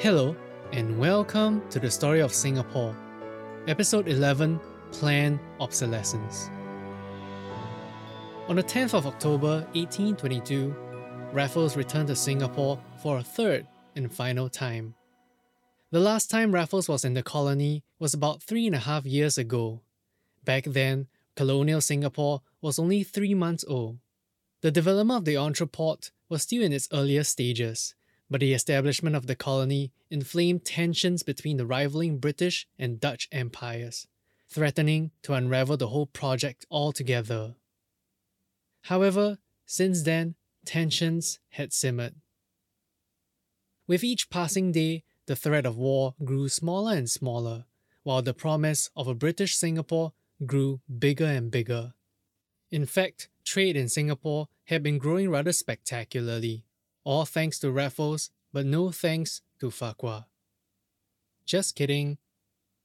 Hello, and welcome to the story of Singapore, episode 11 Planned Obsolescence. On the 10th of October 1822, Raffles returned to Singapore for a third and final time. The last time Raffles was in the colony was about three and a half years ago. Back then, colonial Singapore was only three months old. The development of the entrepôt was still in its earlier stages, but the establishment of the colony inflamed tensions between the rivaling British and Dutch empires, threatening to unravel the whole project altogether. However, since then, tensions had simmered. With each passing day, the threat of war grew smaller and smaller, while the promise of a British Singapore grew bigger and bigger. In fact, trade in Singapore had been growing rather spectacularly, all thanks to Raffles, but no thanks to Farquhar. Just kidding.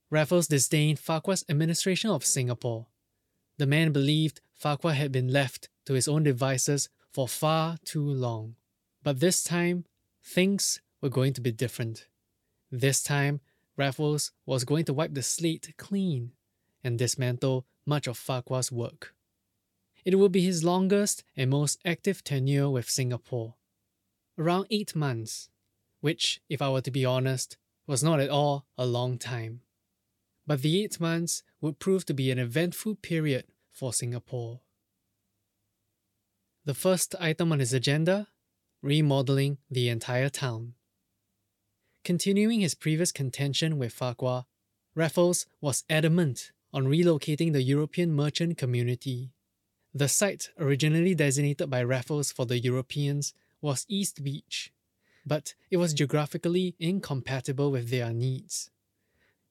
Raffles disdained Farquhar's administration of Singapore. The man believed Farquhar had been left to his own devices for far too long. But this time, things were going to be different. This time, Raffles was going to wipe the slate clean and dismantle much of Farquhar's work. It would be his longest and most active tenure with Singapore around eight months, which, if I were to be honest, was not at all a long time. But the eight months would prove to be an eventful period for Singapore. The first item on his agenda remodeling the entire town. Continuing his previous contention with Farquhar, Raffles was adamant on relocating the European merchant community. The site originally designated by Raffles for the Europeans was East Beach, but it was geographically incompatible with their needs.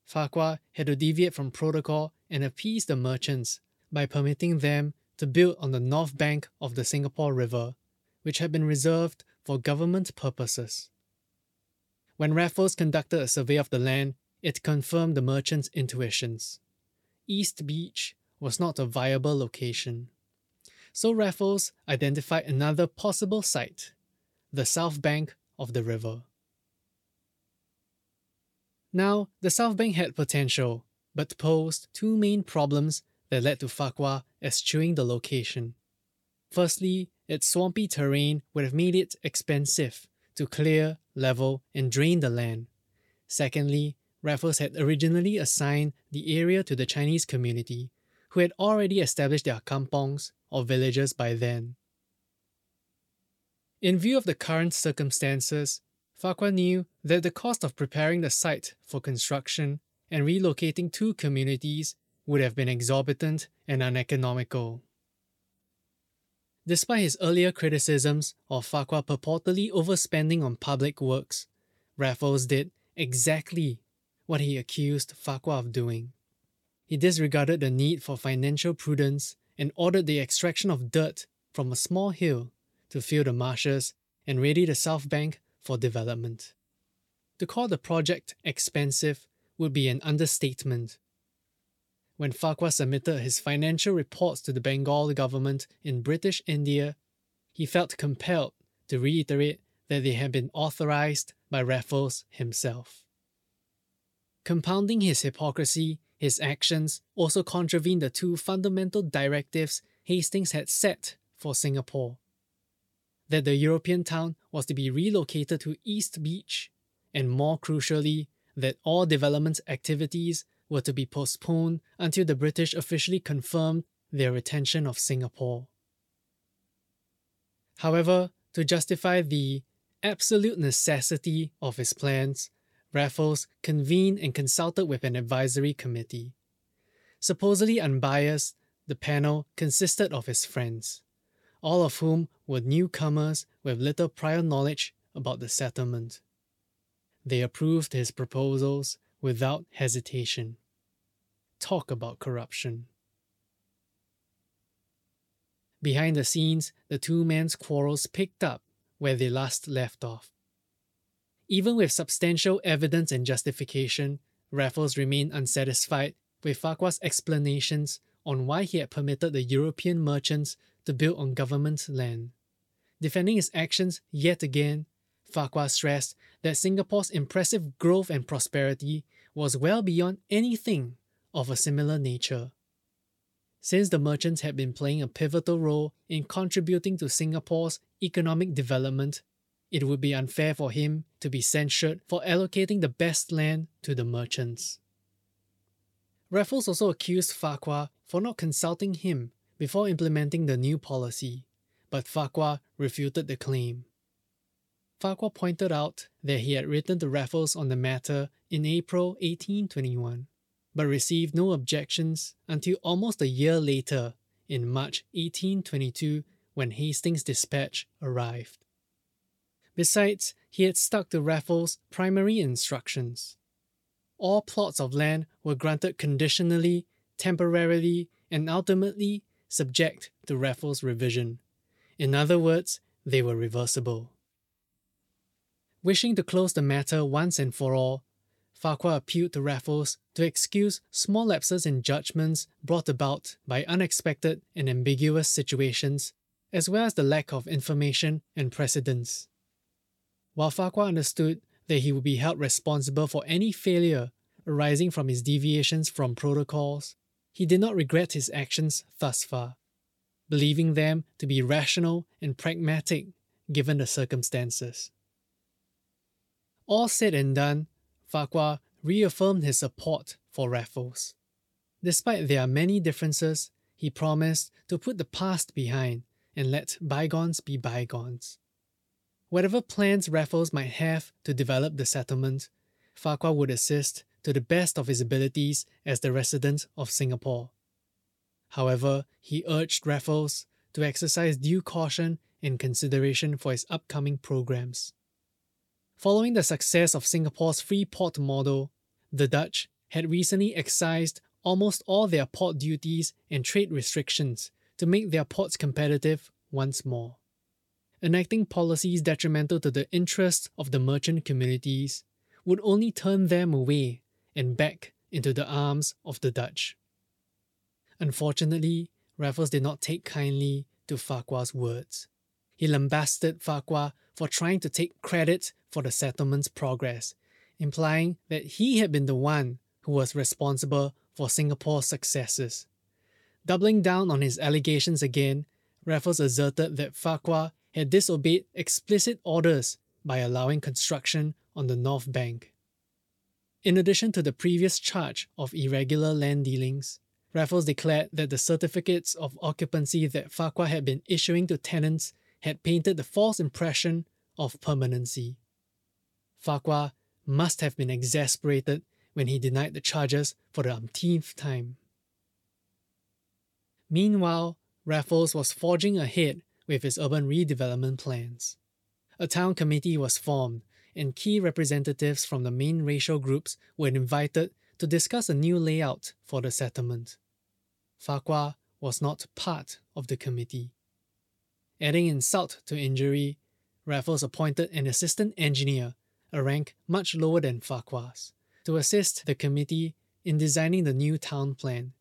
Farquhar had to deviate from protocol and appease the merchants by permitting them to build on the north bank of the Singapore River, which had been reserved for government purposes. When Raffles conducted a survey of the land, it confirmed the merchants' intuitions. East Beach was not a viable location. So Raffles identified another possible site the south bank of the river. Now, the south bank had potential, but posed two main problems that led to Farquhar eschewing the location. Firstly, its swampy terrain would have made it expensive to clear, level, and drain the land. Secondly, Raffles had originally assigned the area to the Chinese community, who had already established their kampongs or villages by then. In view of the current circumstances, Farquhar knew that the cost of preparing the site for construction and relocating two communities would have been exorbitant and uneconomical. Despite his earlier criticisms of Farquhar purportedly overspending on public works, Raffles did exactly what he accused Farquhar of doing. He disregarded the need for financial prudence and ordered the extraction of dirt from a small hill to fill the marshes and ready the South Bank for development. To call the project expensive would be an understatement. When Farquhar submitted his financial reports to the Bengal government in British India, he felt compelled to reiterate that they had been authorized by Raffles himself. Compounding his hypocrisy, his actions also contravened the two fundamental directives Hastings had set for Singapore that the European town was to be relocated to East Beach, and more crucially, that all development activities were to be postponed until the British officially confirmed their retention of Singapore. However, to justify the absolute necessity of his plans, Raffles convened and consulted with an advisory committee. Supposedly unbiased, the panel consisted of his friends all of whom were newcomers with little prior knowledge about the settlement. They approved his proposals without hesitation. Talk about corruption. Behind the scenes, the two men's quarrels picked up where they last left off. Even with substantial evidence and justification, Raffles remained unsatisfied with Farquhar's explanations on why he had permitted the European merchants to build on government land. Defending his actions yet again, Farquhar stressed that Singapore's impressive growth and prosperity was well beyond anything of a similar nature. Since the merchants had been playing a pivotal role in contributing to Singapore's economic development, it would be unfair for him to be censured for allocating the best land to the merchants. Raffles also accused Farquhar for not consulting him before implementing the new policy, but Farquhar refuted the claim. Farquhar pointed out that he had written to Raffles on the matter in April 1821, but received no objections until almost a year later, in March 1822, when Hastings' dispatch arrived. Besides, he had stuck to Raffles' primary instructions. All plots of land were granted conditionally, temporarily, and ultimately subject to Raffles' revision. In other words, they were reversible. Wishing to close the matter once and for all, Farquhar appealed to Raffles to excuse small lapses in judgments brought about by unexpected and ambiguous situations, as well as the lack of information and precedence. While Farquhar understood that he would be held responsible for any failure arising from his deviations from protocols, he did not regret his actions thus far, believing them to be rational and pragmatic given the circumstances. All said and done, Farquhar reaffirmed his support for Raffles. Despite their many differences, he promised to put the past behind and let bygones be bygones. Whatever plans Raffles might have to develop the settlement, Farquhar would assist to the best of his abilities as the resident of Singapore. However, he urged Raffles to exercise due caution and consideration for his upcoming programs. Following the success of Singapore's free port model, the Dutch had recently excised almost all their port duties and trade restrictions to make their ports competitive once more. Enacting policies detrimental to the interests of the merchant communities would only turn them away and back into the arms of the Dutch. Unfortunately, Raffles did not take kindly to Farquhar's words. He lambasted Farquhar for trying to take credit for the settlement's progress, implying that he had been the one who was responsible for Singapore's successes. Doubling down on his allegations again, Raffles asserted that Farquhar had disobeyed explicit orders by allowing construction on the North Bank. In addition to the previous charge of irregular land dealings, Raffles declared that the certificates of occupancy that Farquhar had been issuing to tenants had painted the false impression of permanency. Farquhar must have been exasperated when he denied the charges for the umpteenth time. Meanwhile, Raffles was forging ahead with his urban redevelopment plans. A town committee was formed, and key representatives from the main racial groups were invited to discuss a new layout for the settlement. Farquhar was not part of the committee. Adding insult to injury, Raffles appointed an assistant engineer, a rank much lower than Farquhar's, to assist the committee in designing the new town plan.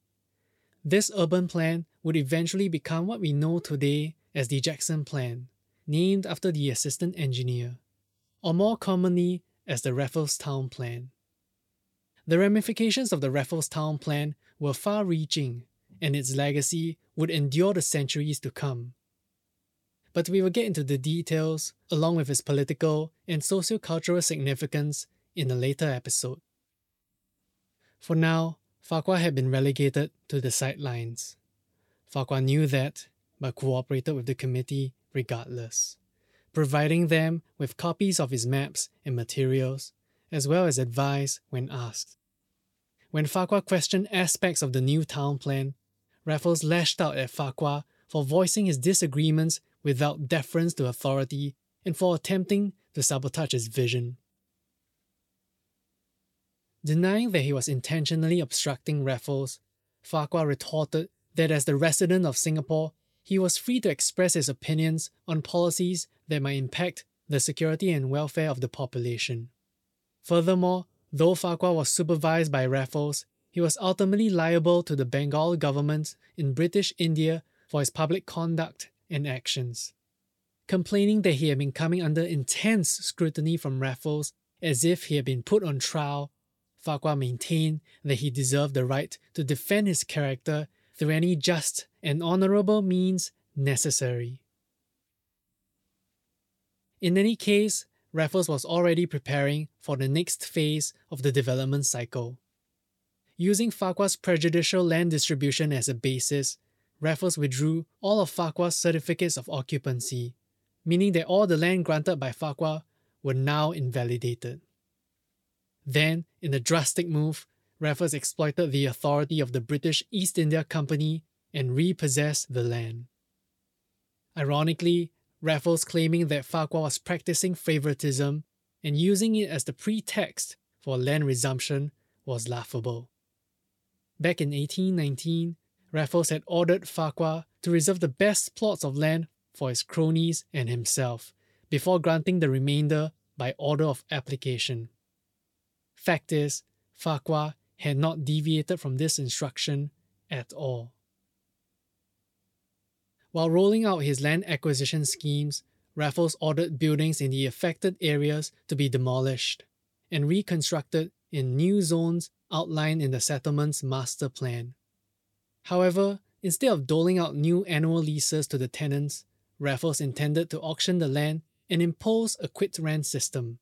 This urban plan would eventually become what we know today as the Jackson Plan, named after the assistant engineer, or more commonly as the Raffles Town Plan. The ramifications of the Raffles Town Plan were far reaching, and its legacy would endure the centuries to come but we will get into the details along with its political and socio-cultural significance in a later episode. For now, Farquhar had been relegated to the sidelines. Farquhar knew that, but cooperated with the committee regardless, providing them with copies of his maps and materials, as well as advice when asked. When Farquhar questioned aspects of the new town plan, Raffles lashed out at Farquhar for voicing his disagreements without deference to authority and for attempting to sabotage his vision. Denying that he was intentionally obstructing Raffles, Farquhar retorted that as the resident of Singapore, he was free to express his opinions on policies that might impact the security and welfare of the population. Furthermore, though Farquhar was supervised by Raffles, he was ultimately liable to the Bengal government in British India for his public conduct and actions. complaining that he had been coming under intense scrutiny from Raffles as if he had been put on trial, Farquhar maintained that he deserved the right to defend his character through any just and honourable means necessary. In any case, Raffles was already preparing for the next phase of the development cycle. Using Farquhar's prejudicial land distribution as a basis, Raffles withdrew all of Farquhar's certificates of occupancy, meaning that all the land granted by Farquhar were now invalidated. Then, in a drastic move, Raffles exploited the authority of the British East India Company and repossess the land. Ironically, Raffles claiming that Farquhar was practicing favoritism and using it as the pretext for land resumption was laughable. Back in 1819, Raffles had ordered Farquhar to reserve the best plots of land for his cronies and himself, before granting the remainder by order of application. Fact is, Farquhar had not deviated from this instruction at all. While rolling out his land acquisition schemes, Raffles ordered buildings in the affected areas to be demolished and reconstructed in new zones outlined in the settlement's master plan. However, instead of doling out new annual leases to the tenants, Raffles intended to auction the land and impose a quit rent system.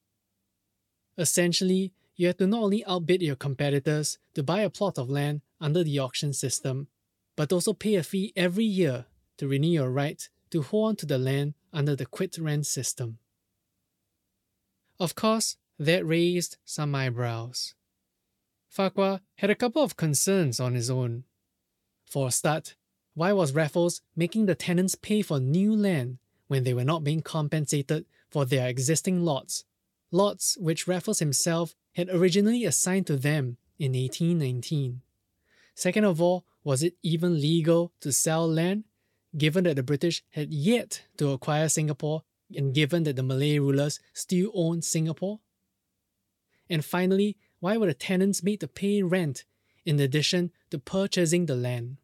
Essentially, you had to not only outbid your competitors to buy a plot of land under the auction system, but also pay a fee every year to renew your right to hold on to the land under the quit rent system. Of course, that raised some eyebrows. Farquhar had a couple of concerns on his own. For a start, why was Raffles making the tenants pay for new land when they were not being compensated for their existing lots, lots which Raffles himself had originally assigned to them in 1819? Second of all, was it even legal to sell land given that the British had yet to acquire Singapore and given that the Malay rulers still owned Singapore? And finally, why were the tenants made to pay rent in addition to purchasing the land?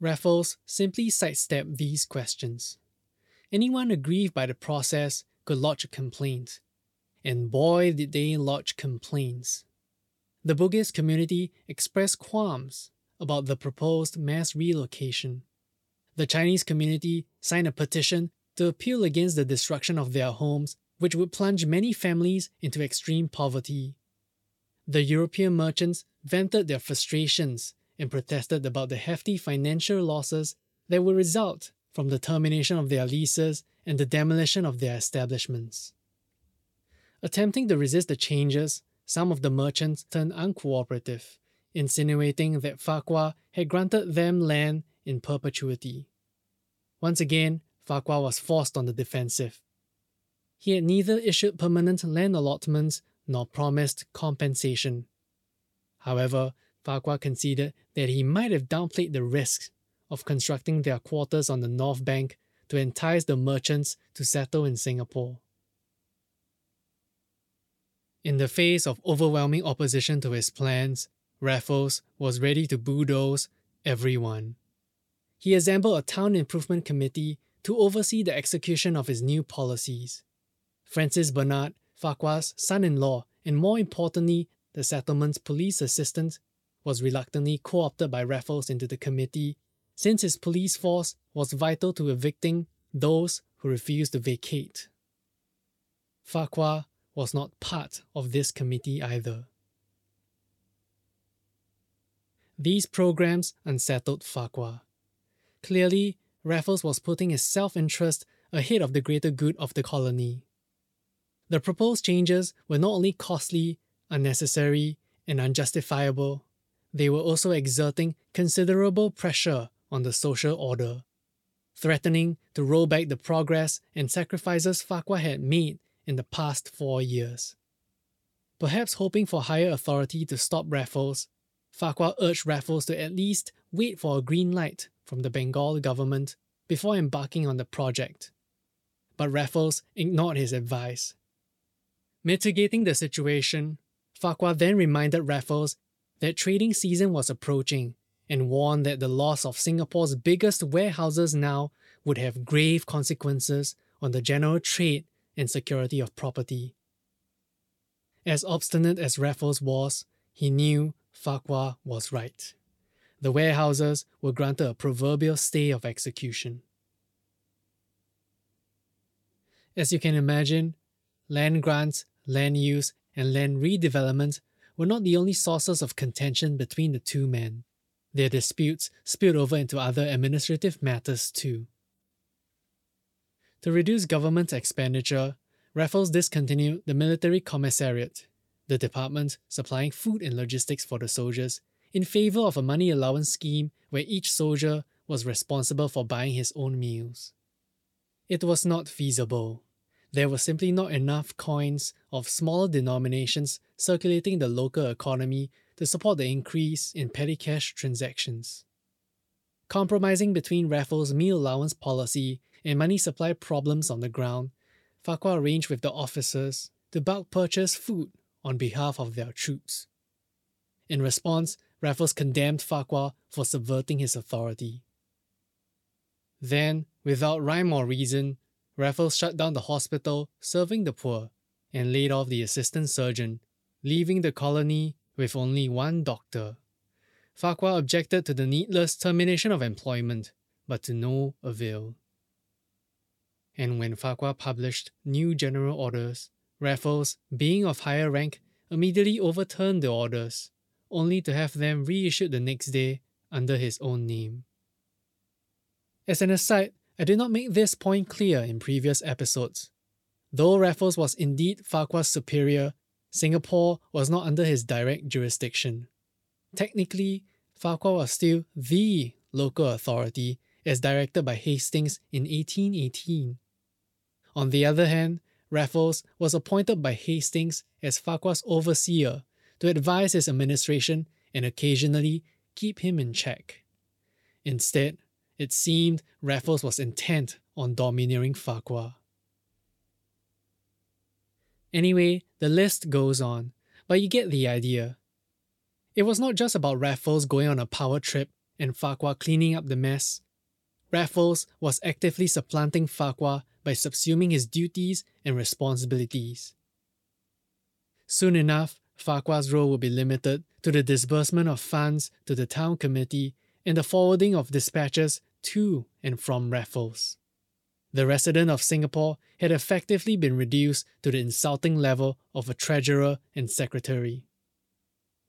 Raffles simply sidestepped these questions. Anyone aggrieved by the process could lodge a complaint. And boy, did they lodge complaints. The Bugis community expressed qualms about the proposed mass relocation. The Chinese community signed a petition to appeal against the destruction of their homes, which would plunge many families into extreme poverty. The European merchants vented their frustrations and protested about the hefty financial losses that would result from the termination of their leases and the demolition of their establishments. Attempting to resist the changes, some of the merchants turned uncooperative insinuating that Farquhar had granted them land in perpetuity. Once again, Farquhar was forced on the defensive. He had neither issued permanent land allotments nor promised compensation. However, Farquhar conceded that he might have downplayed the risks of constructing their quarters on the North Bank to entice the merchants to settle in Singapore. In the face of overwhelming opposition to his plans, Raffles was ready to bulldoze everyone. He assembled a town improvement committee to oversee the execution of his new policies. Francis Bernard, Farquhar's son in law, and more importantly, the settlement's police assistant, was reluctantly co opted by Raffles into the committee since his police force was vital to evicting those who refused to vacate. Farquhar was not part of this committee either. These programs unsettled Farquhar. Clearly, Raffles was putting his self interest ahead of the greater good of the colony. The proposed changes were not only costly, unnecessary, and unjustifiable, they were also exerting considerable pressure on the social order, threatening to roll back the progress and sacrifices Farquhar had made in the past four years. Perhaps hoping for higher authority to stop Raffles, Farquhar urged Raffles to at least wait for a green light from the Bengal government before embarking on the project. But Raffles ignored his advice. Mitigating the situation, Farquhar then reminded Raffles that trading season was approaching and warned that the loss of Singapore's biggest warehouses now would have grave consequences on the general trade and security of property. As obstinate as Raffles was, he knew Farquhar was right. The warehouses were granted a proverbial stay of execution. As you can imagine, land grants, land use, and land redevelopment were not the only sources of contention between the two men. Their disputes spilled over into other administrative matters too. To reduce government expenditure, Raffles discontinued the military commissariat, the department supplying food and logistics for the soldiers, in favor of a money allowance scheme where each soldier was responsible for buying his own meals. It was not feasible. There were simply not enough coins of smaller denominations circulating the local economy to support the increase in petty cash transactions. Compromising between Raffles' meal allowance policy and money supply problems on the ground, Farquhar arranged with the officers to bulk purchase food on behalf of their troops. In response, Raffles condemned Farquhar for subverting his authority. Then, without rhyme or reason, Raffles shut down the hospital serving the poor and laid off the assistant surgeon, leaving the colony with only one doctor. Farquhar objected to the needless termination of employment, but to no avail. And when Farquhar published new general orders, Raffles, being of higher rank, immediately overturned the orders, only to have them reissued the next day under his own name. As an aside, I did not make this point clear in previous episodes. Though Raffles was indeed Farquhar's superior, Singapore was not under his direct jurisdiction. Technically, Farquhar was still the local authority as directed by Hastings in 1818. On the other hand, Raffles was appointed by Hastings as Farquhar's overseer to advise his administration and occasionally keep him in check. Instead, it seemed Raffles was intent on domineering Farquhar. Anyway, the list goes on, but you get the idea. It was not just about Raffles going on a power trip and Farquhar cleaning up the mess. Raffles was actively supplanting Farquhar by subsuming his duties and responsibilities. Soon enough, Farquhar's role would be limited to the disbursement of funds to the town committee and the forwarding of dispatches to and from Raffles. The resident of Singapore had effectively been reduced to the insulting level of a treasurer and secretary.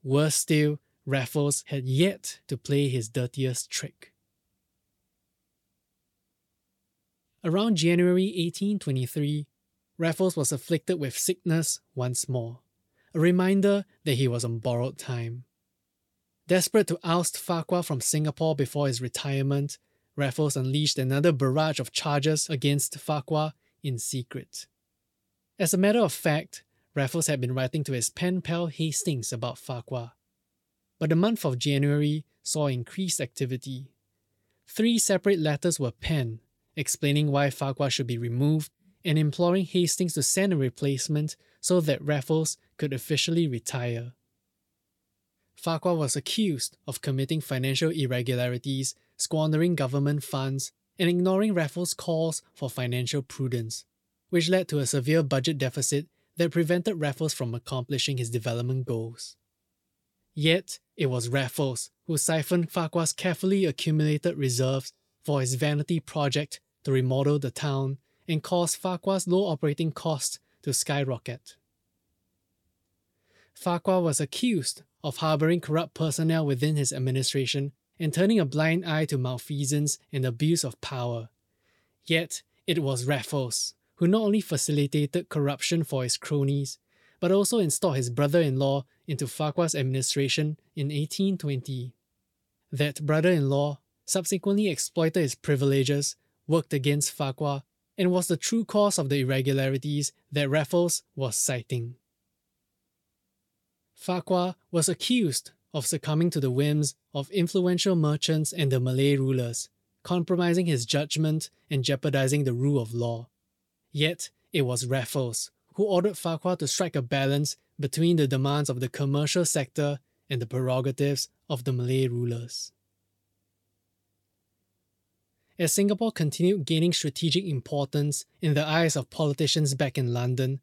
Worse still, Raffles had yet to play his dirtiest trick. Around January 1823, Raffles was afflicted with sickness once more, a reminder that he was on borrowed time. Desperate to oust Farquhar from Singapore before his retirement, Raffles unleashed another barrage of charges against Farquhar in secret. As a matter of fact, Raffles had been writing to his pen pal Hastings about Farquhar. But the month of January saw increased activity. Three separate letters were penned, explaining why Farquhar should be removed and imploring Hastings to send a replacement so that Raffles could officially retire. Farquhar was accused of committing financial irregularities, squandering government funds, and ignoring Raffles' calls for financial prudence, which led to a severe budget deficit that prevented Raffles from accomplishing his development goals. Yet, it was Raffles who siphoned Farquhar's carefully accumulated reserves for his vanity project to remodel the town and caused Farquhar's low operating costs to skyrocket. Farquhar was accused of harboring corrupt personnel within his administration and turning a blind eye to malfeasance and abuse of power. Yet, it was Raffles who not only facilitated corruption for his cronies, but also installed his brother in law into Farquhar's administration in 1820. That brother in law subsequently exploited his privileges, worked against Farquhar, and was the true cause of the irregularities that Raffles was citing. Farquhar was accused of succumbing to the whims of influential merchants and the Malay rulers, compromising his judgment and jeopardizing the rule of law. Yet, it was Raffles who ordered Farquhar to strike a balance between the demands of the commercial sector and the prerogatives of the Malay rulers. As Singapore continued gaining strategic importance in the eyes of politicians back in London,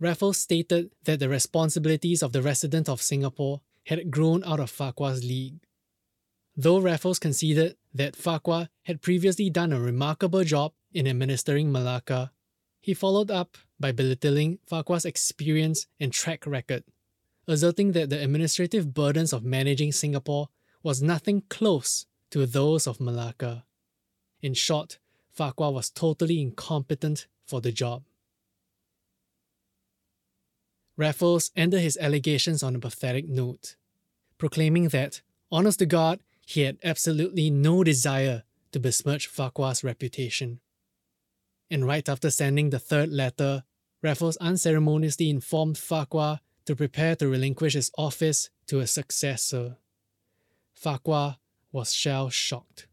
Raffles stated that the responsibilities of the resident of Singapore had grown out of Farquhar's league. Though Raffles conceded that Farquhar had previously done a remarkable job in administering Malacca, he followed up by belittling Farquhar's experience and track record, asserting that the administrative burdens of managing Singapore was nothing close to those of Malacca. In short, Farquhar was totally incompetent for the job. Raffles ended his allegations on a pathetic note, proclaiming that, honest to God, he had absolutely no desire to besmirch Farquhar's reputation. And right after sending the third letter, Raffles unceremoniously informed Farquhar to prepare to relinquish his office to a successor. Farquhar was shell shocked.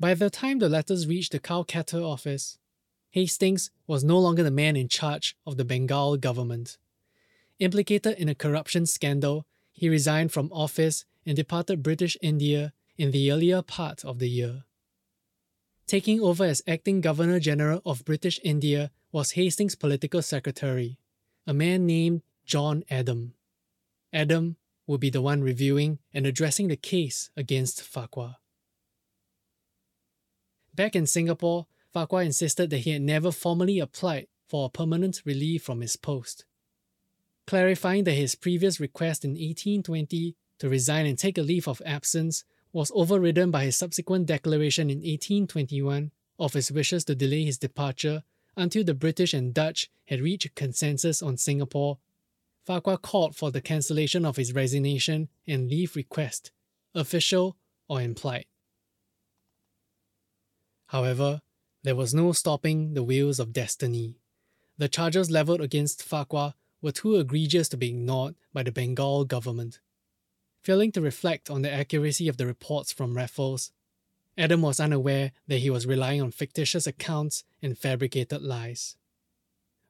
By the time the letters reached the Calcutta office, Hastings was no longer the man in charge of the Bengal government. Implicated in a corruption scandal, he resigned from office and departed British India in the earlier part of the year. Taking over as acting Governor General of British India was Hastings' political secretary, a man named John Adam. Adam would be the one reviewing and addressing the case against Farquhar. Back in Singapore, Farquhar insisted that he had never formally applied for a permanent relief from his post. Clarifying that his previous request in 1820 to resign and take a leave of absence was overridden by his subsequent declaration in 1821 of his wishes to delay his departure until the British and Dutch had reached consensus on Singapore, Farquhar called for the cancellation of his resignation and leave request, official or implied. However, there was no stopping the wheels of destiny. The charges leveled against Farquhar were too egregious to be ignored by the Bengal government. Failing to reflect on the accuracy of the reports from Raffles, Adam was unaware that he was relying on fictitious accounts and fabricated lies.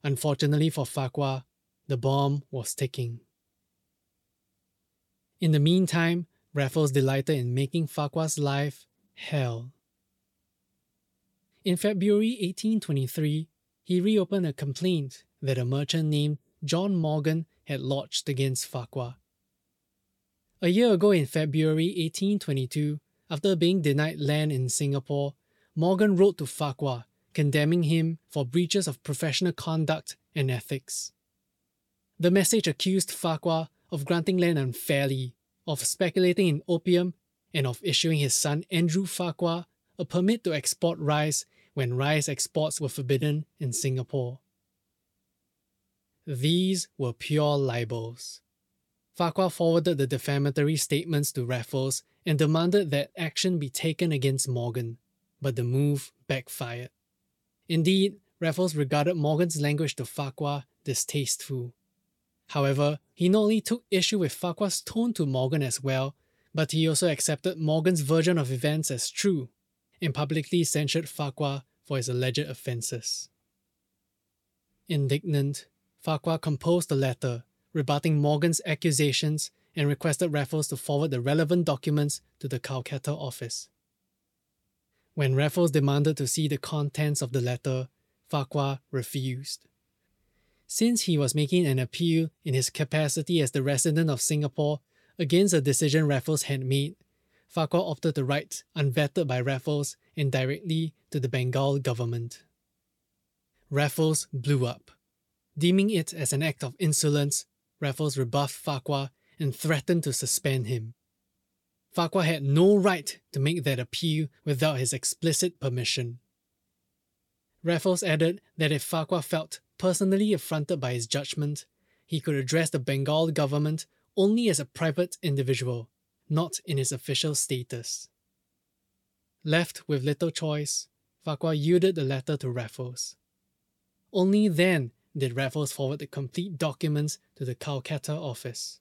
Unfortunately for Farquhar, the bomb was ticking. In the meantime, Raffles delighted in making Farquhar's life hell. In February 1823, he reopened a complaint that a merchant named John Morgan had lodged against Farquhar. A year ago in February 1822, after being denied land in Singapore, Morgan wrote to Farquhar condemning him for breaches of professional conduct and ethics. The message accused Farquhar of granting land unfairly, of speculating in opium, and of issuing his son Andrew Farquhar a permit to export rice when rice exports were forbidden in Singapore. These were pure libels. Farquhar forwarded the defamatory statements to Raffles and demanded that action be taken against Morgan, but the move backfired. Indeed, Raffles regarded Morgan's language to Farquhar distasteful. However, he not only took issue with Farquhar's tone to Morgan as well, but he also accepted Morgan's version of events as true and publicly censured Farquhar for his alleged offences. Indignant, Farquhar composed a letter rebutting Morgan's accusations and requested Raffles to forward the relevant documents to the Calcutta office. When Raffles demanded to see the contents of the letter, Farquhar refused. Since he was making an appeal in his capacity as the resident of Singapore against a decision Raffles had made, Farquhar opted to write, unvetted by Raffles, indirectly to the Bengal government. Raffles blew up. Deeming it as an act of insolence, Raffles rebuffed Farquhar and threatened to suspend him. Farquhar had no right to make that appeal without his explicit permission. Raffles added that if Farquhar felt personally affronted by his judgment, he could address the Bengal government only as a private individual not in his official status. Left with little choice, Farquhar yielded the letter to Raffles. Only then did Raffles forward the complete documents to the Calcutta office.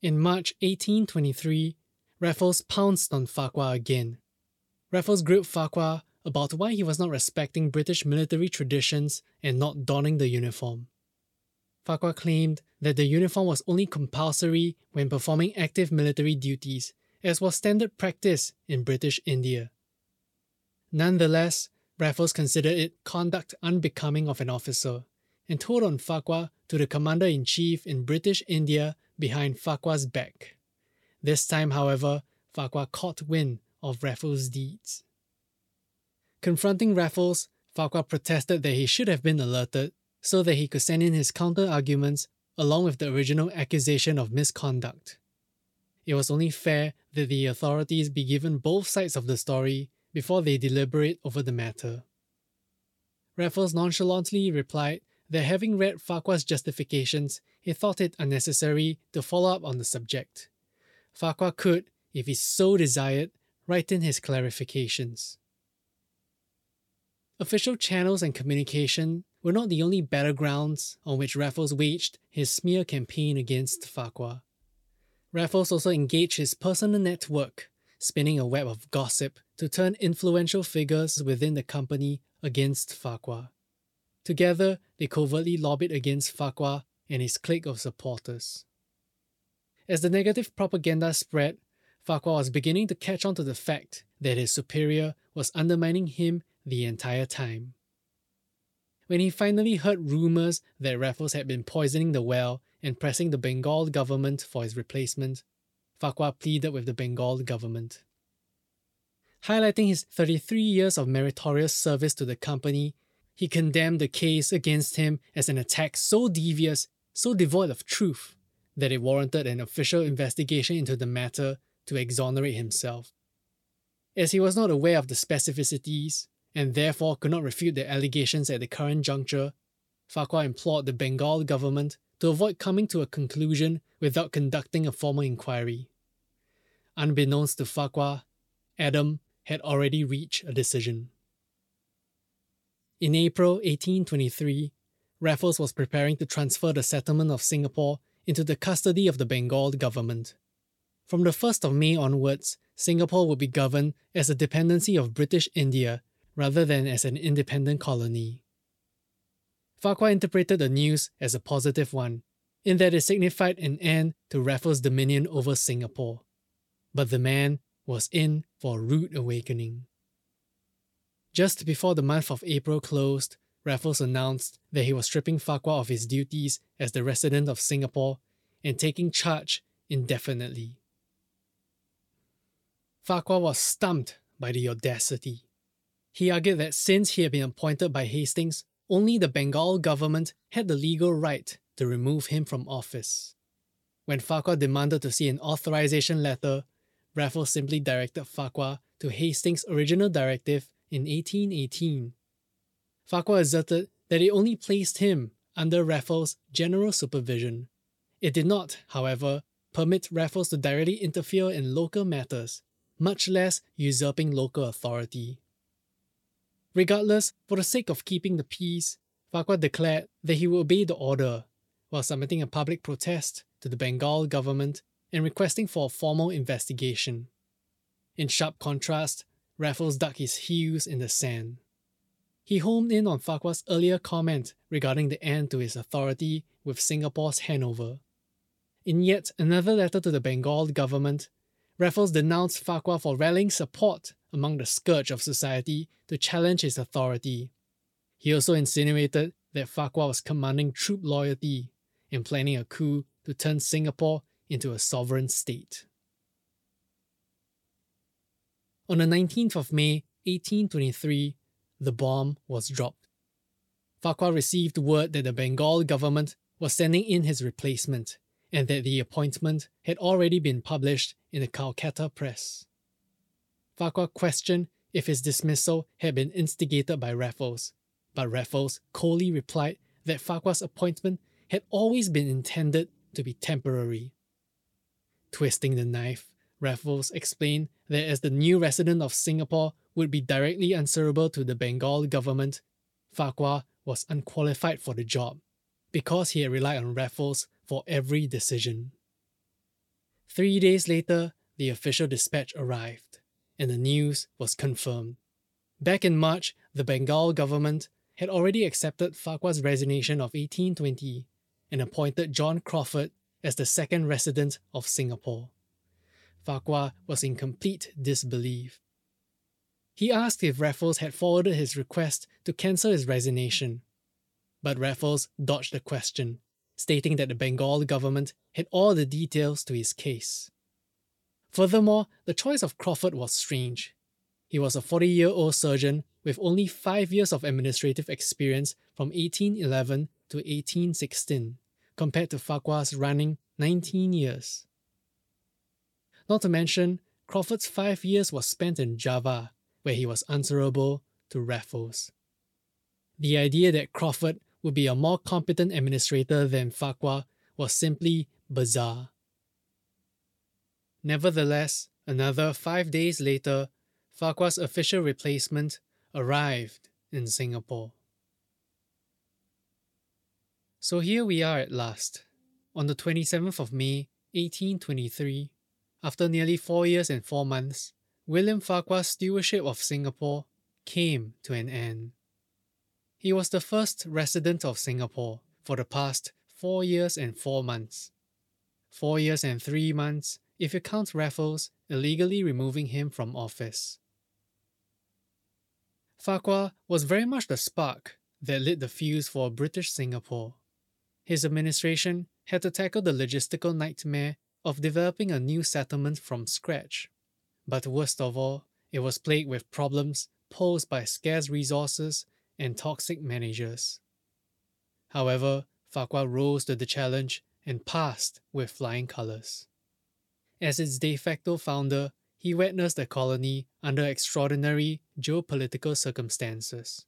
In March 1823, Raffles pounced on Farquhar again. Raffles grilled Farquhar about why he was not respecting British military traditions and not donning the uniform. Farquhar claimed that the uniform was only compulsory when performing active military duties, as was standard practice in British India. Nonetheless, Raffles considered it conduct unbecoming of an officer and told on Farquhar to the commander in chief in British India behind Farquhar's back. This time, however, Farquhar caught wind of Raffles' deeds. Confronting Raffles, Farquhar protested that he should have been alerted so that he could send in his counter arguments along with the original accusation of misconduct. It was only fair that the authorities be given both sides of the story before they deliberate over the matter. Raffles nonchalantly replied that having read Farquhar's justifications, he thought it unnecessary to follow up on the subject. Farquhar could, if he so desired, write in his clarifications. Official channels and communication were not the only battlegrounds on which Raffles waged his smear campaign against Farquhar. Raffles also engaged his personal network, spinning a web of gossip to turn influential figures within the company against Farquhar. Together, they covertly lobbied against Farquhar and his clique of supporters. As the negative propaganda spread, Farquhar was beginning to catch on to the fact that his superior was undermining him the entire time. When he finally heard rumours that Raffles had been poisoning the well and pressing the Bengal government for his replacement, Farquhar pleaded with the Bengal government. Highlighting his 33 years of meritorious service to the company, he condemned the case against him as an attack so devious, so devoid of truth, that it warranted an official investigation into the matter to exonerate himself. As he was not aware of the specificities, and therefore could not refute the allegations at the current juncture, Farquhar implored the Bengal government to avoid coming to a conclusion without conducting a formal inquiry. Unbeknownst to Farquhar, Adam had already reached a decision. In April 1823, Raffles was preparing to transfer the settlement of Singapore into the custody of the Bengal government. From the 1st of May onwards, Singapore would be governed as a dependency of British India rather than as an independent colony. Farquhar interpreted the news as a positive one, in that it signified an end to Raffles' dominion over Singapore. But the man was in for a rude awakening. Just before the month of April closed, Raffles announced that he was stripping Farquhar of his duties as the resident of Singapore and taking charge indefinitely. Farquhar was stumped by the audacity. He argued that since he had been appointed by Hastings, only the Bengal government had the legal right to remove him from office. When Farquhar demanded to see an authorization letter, Raffles simply directed Farquhar to Hastings' original directive in 1818. Farquhar asserted that it only placed him under Raffles' general supervision. It did not, however, permit Raffles to directly interfere in local matters, much less usurping local authority. Regardless, for the sake of keeping the peace, Farquhar declared that he would obey the order, while submitting a public protest to the Bengal government and requesting for a formal investigation. In sharp contrast, Raffles dug his heels in the sand. He homed in on Farquhar's earlier comment regarding the end to his authority with Singapore's handover. In yet another letter to the Bengal government, Raffles denounced Farquhar for rallying support among the scourge of society to challenge his authority. He also insinuated that Farquhar was commanding troop loyalty and planning a coup to turn Singapore into a sovereign state. On the 19th of May 1823, the bomb was dropped. Farquhar received word that the Bengal government was sending in his replacement and that the appointment had already been published in the Calcutta press. Farquhar questioned if his dismissal had been instigated by Raffles, but Raffles coldly replied that Farquhar's appointment had always been intended to be temporary. Twisting the knife, Raffles explained that as the new resident of Singapore would be directly answerable to the Bengal government, Farquhar was unqualified for the job because he had relied on Raffles for every decision. Three days later, the official dispatch arrived and the news was confirmed. Back in March, the Bengal government had already accepted Farquhar's resignation of 1820, and appointed John Crawfurd as the second resident of Singapore. Farquhar was in complete disbelief. He asked if Raffles had forwarded his request to cancel his resignation. But Raffles dodged the question, stating that the Bengal government had all the details to his case. Furthermore, the choice of Crawfurd was strange. He was a 40 year old surgeon with only five years of administrative experience from 1811 to 1816, compared to Farquhar's running 19 years. Not to mention, Crawfurd's five years was spent in Java, where he was answerable to Raffles. The idea that Crawfurd would be a more competent administrator than Farquhar was simply bizarre. Nevertheless, another five days later, Farquhar's official replacement arrived in Singapore. So here we are at last, on the 27th of May, 1823. After nearly four years and four months, William Farquhar's stewardship of Singapore came to an end. He was the first resident of Singapore for the past four years and four months. Four years and three months if you count Raffles illegally removing him from office. Farquhar was very much the spark that lit the fuse for British Singapore. His administration had to tackle the logistical nightmare of developing a new settlement from scratch. But worst of all, it was plagued with problems posed by scarce resources and toxic managers. However, Farquhar rose to the challenge and passed with flying colours. As its de facto founder, he witnessed the colony under extraordinary geopolitical circumstances.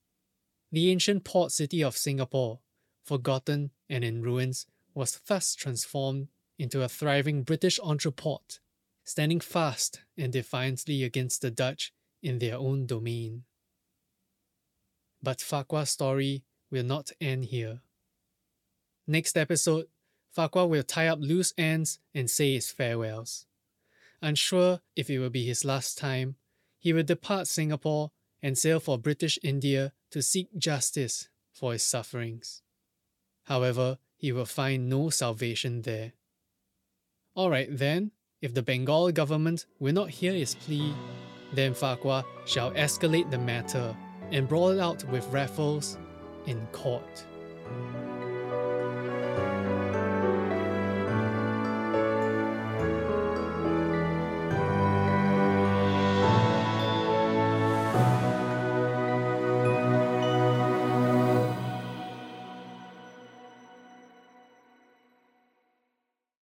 The ancient port city of Singapore, forgotten and in ruins, was thus transformed into a thriving British entrepôt standing fast and defiantly against the Dutch in their own domain. But Farquhar's story will not end here. Next episode, Farquhar will tie up loose ends and say his farewells. Unsure if it will be his last time, he will depart Singapore and sail for British India to seek justice for his sufferings. However, he will find no salvation there. Alright then, if the Bengal government will not hear his plea, then Farquhar shall escalate the matter and brawl it out with Raffles in court.